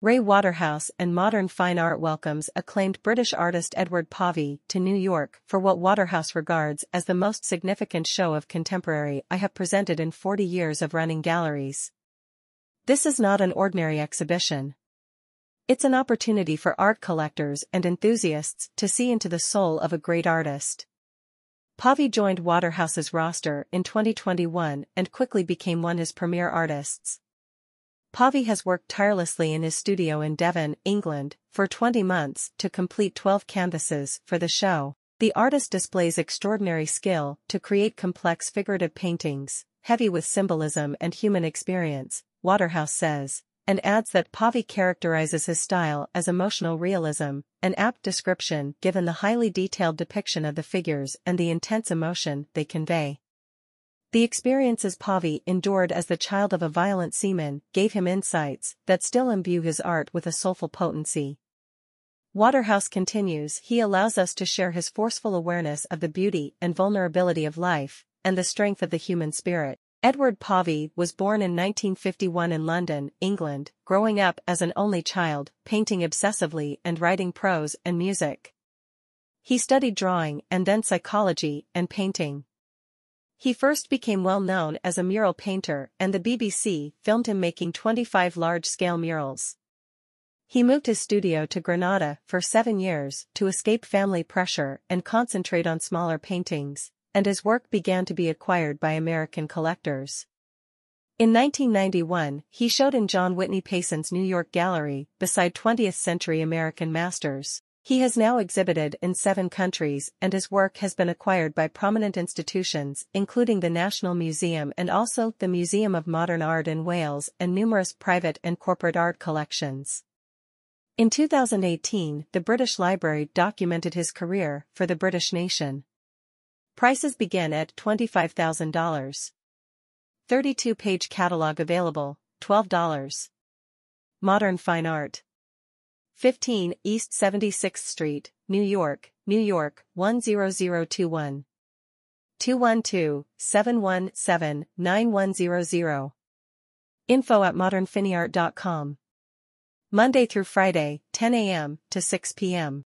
Ray Waterhouse and Modern Fine Art welcomes acclaimed British artist Edward Povey to New York for what Waterhouse regards as the most significant show of contemporary I have presented in 40 years of running galleries. This is not an ordinary exhibition. It's an opportunity for art collectors and enthusiasts to see into the soul of a great artist. Povey joined Waterhouse's roster in 2021 and quickly became one of his premier artists. Povey has worked tirelessly in his studio in Devon, England, for 20 months to complete 12 canvases for the show. The artist displays extraordinary skill to create complex figurative paintings, heavy with symbolism and human experience, Waterhouse says and adds that Povey characterizes his style as emotional realism, an apt description given the highly detailed depiction of the figures and the intense emotion they convey. The experiences Povey endured as the child of a violent seaman gave him insights that still imbue his art with a soulful potency. Waterhouse continues he allows us to share his forceful awareness of the beauty and vulnerability of life, and the strength of the human spirit. Edward Povey was born in 1951 in London, England, growing up as an only child, painting obsessively and writing prose and music. He studied drawing and then psychology and painting. He first became well known as a mural painter and the BBC filmed him making 25 large-scale murals. He moved his studio to Granada for seven years to escape family pressure and concentrate on smaller paintings and his work began to be acquired by American collectors. In 1991, he showed in John Whitney Payson's New York Gallery, beside 20th-century American masters. He has now exhibited in seven countries and his work has been acquired by prominent institutions including the National Museum and also the Museum of Modern Art in Wales and numerous private and corporate art collections. In 2018, the British Library documented his career for the British nation. Prices begin at $25,000. 32-page catalog available, $12. Modern Fine Art. 15 East 76th Street, New York, New York, 10021. 212-717-9100. Info at modernfineart.com. Monday through Friday, 10 a.m. to 6 p.m.